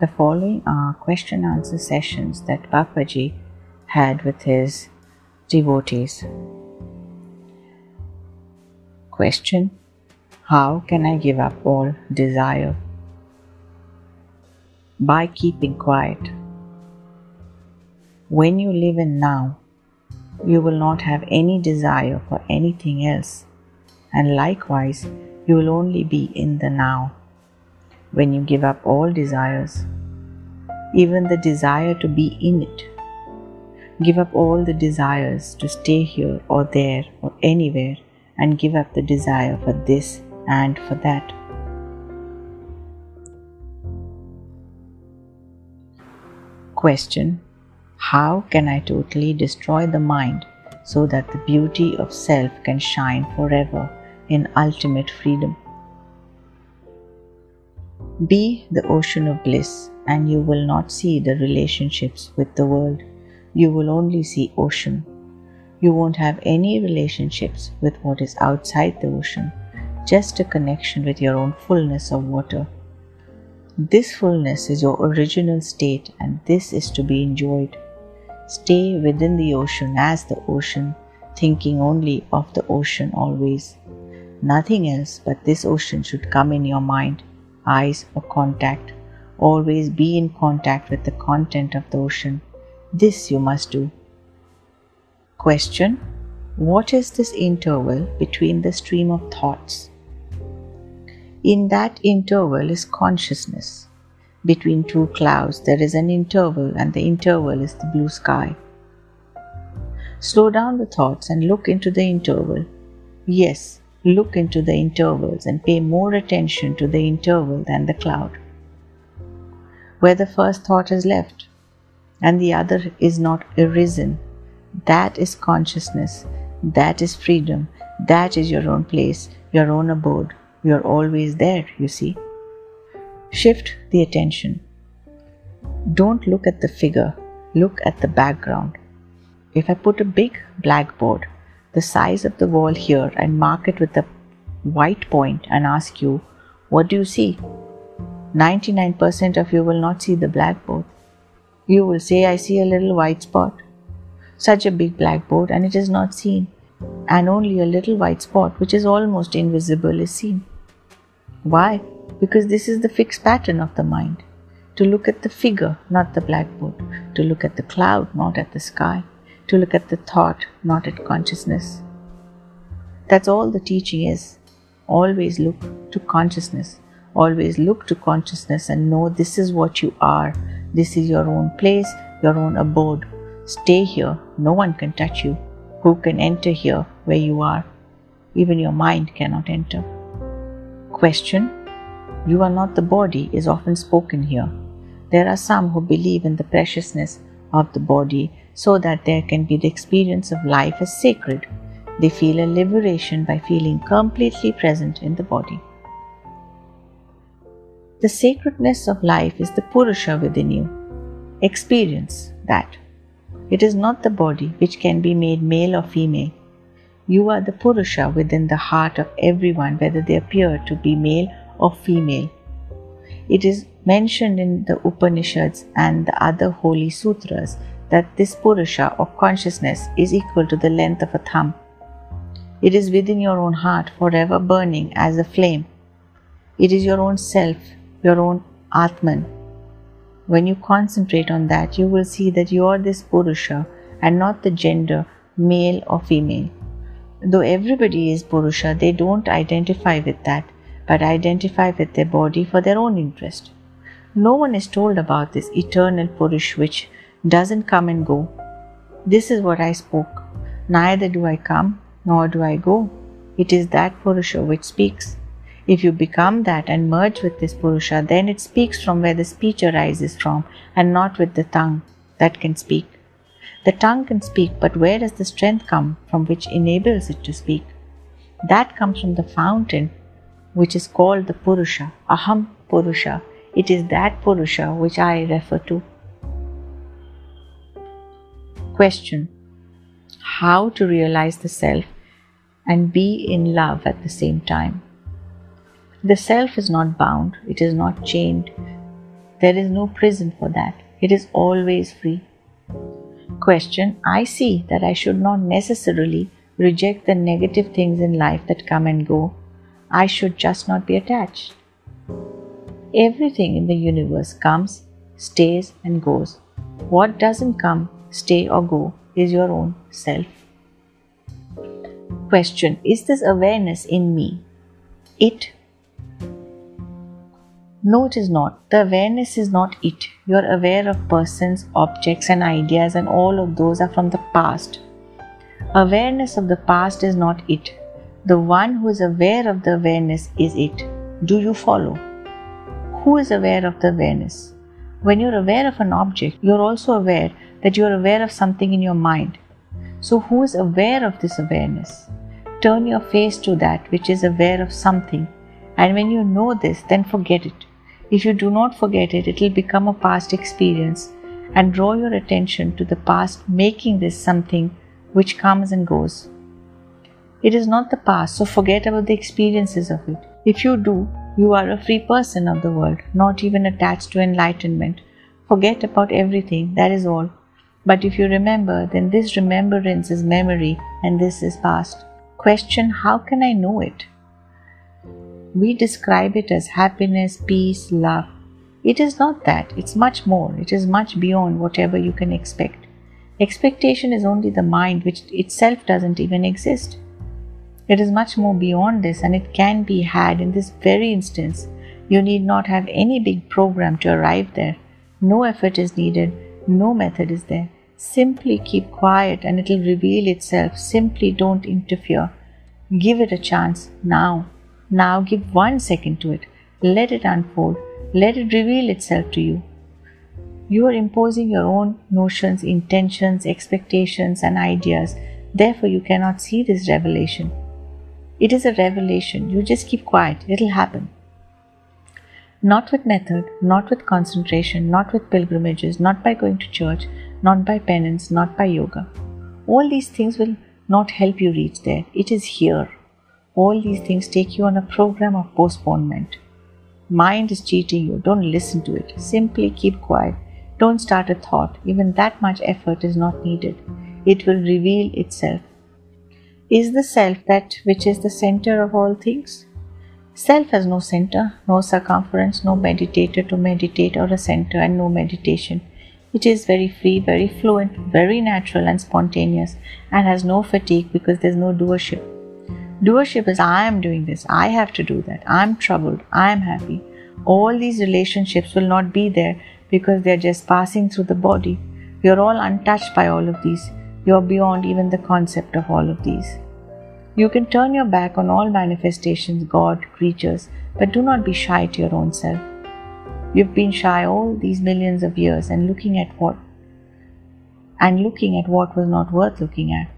The following are question answer sessions that Papaji had with his devotees. Question How can I give up all desire? By keeping quiet. When you live in now, you will not have any desire for anything else, and likewise, you will only be in the now. When you give up all desires, even the desire to be in it, give up all the desires to stay here or there or anywhere, and give up the desire for this and for that. Question how can I totally destroy the mind so that the beauty of self can shine forever in ultimate freedom? Be the ocean of bliss, and you will not see the relationships with the world. You will only see ocean. You won't have any relationships with what is outside the ocean, just a connection with your own fullness of water. This fullness is your original state, and this is to be enjoyed. Stay within the ocean as the ocean, thinking only of the ocean always. Nothing else but this ocean should come in your mind, eyes, or contact. Always be in contact with the content of the ocean. This you must do. Question What is this interval between the stream of thoughts? In that interval is consciousness. Between two clouds, there is an interval, and the interval is the blue sky. Slow down the thoughts and look into the interval. Yes, look into the intervals and pay more attention to the interval than the cloud. Where the first thought is left and the other is not arisen, that is consciousness, that is freedom, that is your own place, your own abode. You're always there, you see. Shift the attention. Don't look at the figure, look at the background. If I put a big blackboard the size of the wall here and mark it with a white point and ask you, What do you see? 99% of you will not see the blackboard. You will say, I see a little white spot. Such a big blackboard, and it is not seen, and only a little white spot, which is almost invisible, is seen. Why? because this is the fixed pattern of the mind. To look at the figure, not the blackboard. To look at the cloud, not at the sky. To look at the thought, not at consciousness. That's all the teaching is. Always look to consciousness. Always look to consciousness and know this is what you are. This is your own place, your own abode. Stay here. No one can touch you. Who can enter here where you are? Even your mind cannot enter. Question you are not the body is often spoken here. There are some who believe in the preciousness of the body so that there can be the experience of life as sacred. They feel a liberation by feeling completely present in the body. The sacredness of life is the Purusha within you. Experience that. It is not the body which can be made male or female. You are the Purusha within the heart of everyone, whether they appear to be male or female. It is mentioned in the Upanishads and the other holy sutras that this Purusha or consciousness is equal to the length of a thumb. It is within your own heart, forever burning as a flame. It is your own self, your own Atman. When you concentrate on that, you will see that you are this Purusha and not the gender, male or female. Though everybody is Purusha, they don't identify with that but identify with their body for their own interest. No one is told about this eternal Purush which doesn't come and go. This is what I spoke. Neither do I come, nor do I go. It is that Purusha which speaks. If you become that and merge with this Purusha, then it speaks from where the speech arises from and not with the tongue that can speak. The tongue can speak, but where does the strength come from which enables it to speak? That comes from the fountain which is called the Purusha, Aham Purusha. It is that Purusha which I refer to. Question How to realize the self and be in love at the same time? The self is not bound, it is not chained. There is no prison for that. It is always free. Question I see that I should not necessarily reject the negative things in life that come and go. I should just not be attached. Everything in the universe comes, stays, and goes. What doesn't come, stay, or go is your own self. Question Is this awareness in me? It? No, it is not. The awareness is not it. You are aware of persons, objects, and ideas, and all of those are from the past. Awareness of the past is not it. The one who is aware of the awareness is it. Do you follow? Who is aware of the awareness? When you're aware of an object, you're also aware that you're aware of something in your mind. So, who is aware of this awareness? Turn your face to that which is aware of something, and when you know this, then forget it. If you do not forget it, it will become a past experience and draw your attention to the past, making this something which comes and goes. It is not the past, so forget about the experiences of it. If you do, you are a free person of the world, not even attached to enlightenment. Forget about everything, that is all. But if you remember, then this remembrance is memory and this is past. Question How can I know it? We describe it as happiness, peace, love. It is not that, it's much more, it is much beyond whatever you can expect. Expectation is only the mind which itself doesn't even exist. It is much more beyond this and it can be had in this very instance. You need not have any big program to arrive there. No effort is needed, no method is there. Simply keep quiet and it will reveal itself. Simply don't interfere. Give it a chance now. Now give one second to it. Let it unfold. Let it reveal itself to you. You are imposing your own notions, intentions, expectations, and ideas. Therefore, you cannot see this revelation. It is a revelation. You just keep quiet. It'll happen. Not with method, not with concentration, not with pilgrimages, not by going to church, not by penance, not by yoga. All these things will not help you reach there. It is here. All these things take you on a program of postponement. Mind is cheating you. Don't listen to it. Simply keep quiet. Don't start a thought. Even that much effort is not needed. It will reveal itself. Is the self that which is the center of all things? Self has no center, no circumference, no meditator to meditate or a center, and no meditation. It is very free, very fluent, very natural and spontaneous, and has no fatigue because there's no doership. Doership is I am doing this, I have to do that, I am troubled, I am happy. All these relationships will not be there because they are just passing through the body. You're all untouched by all of these. You're beyond even the concept of all of these. You can turn your back on all manifestations, God, creatures, but do not be shy to your own self. You've been shy all these millions of years and looking at what and looking at what was not worth looking at.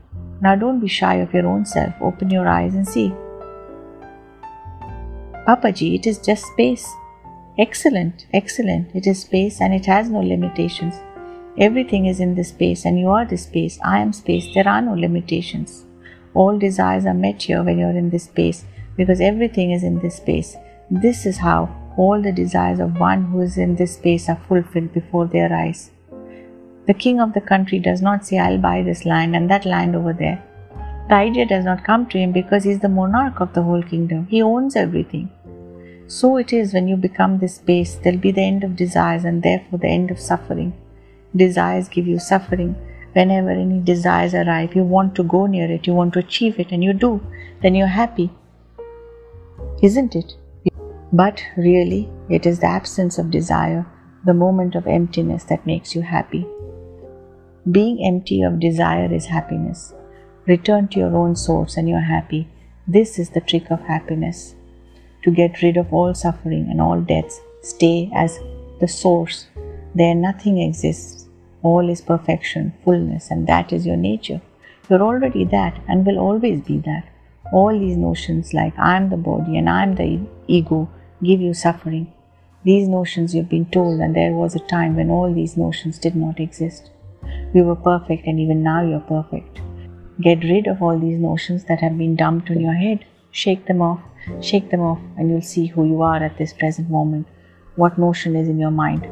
Now don't be shy of your own self. Open your eyes and see. Papaji, it is just space. Excellent, excellent. It is space and it has no limitations. Everything is in this space and you are this space. I am space. There are no limitations. All desires are met here when you're in this space because everything is in this space. This is how all the desires of one who is in this space are fulfilled before their eyes. The king of the country does not say, I'll buy this land and that land over there. The idea does not come to him because he's the monarch of the whole kingdom. He owns everything. So it is when you become this space, there'll be the end of desires and therefore the end of suffering. Desires give you suffering. Whenever any desires arrive, you want to go near it, you want to achieve it, and you do, then you're happy. Isn't it? But really, it is the absence of desire, the moment of emptiness that makes you happy. Being empty of desire is happiness. Return to your own source and you're happy. This is the trick of happiness. To get rid of all suffering and all deaths, stay as the source. There nothing exists all is perfection, fullness, and that is your nature. You're already that and will always be that. All these notions, like I am the body and I am the ego, give you suffering. These notions you've been told, and there was a time when all these notions did not exist. You were perfect, and even now you're perfect. Get rid of all these notions that have been dumped on your head. Shake them off, shake them off, and you'll see who you are at this present moment. what notion is in your mind.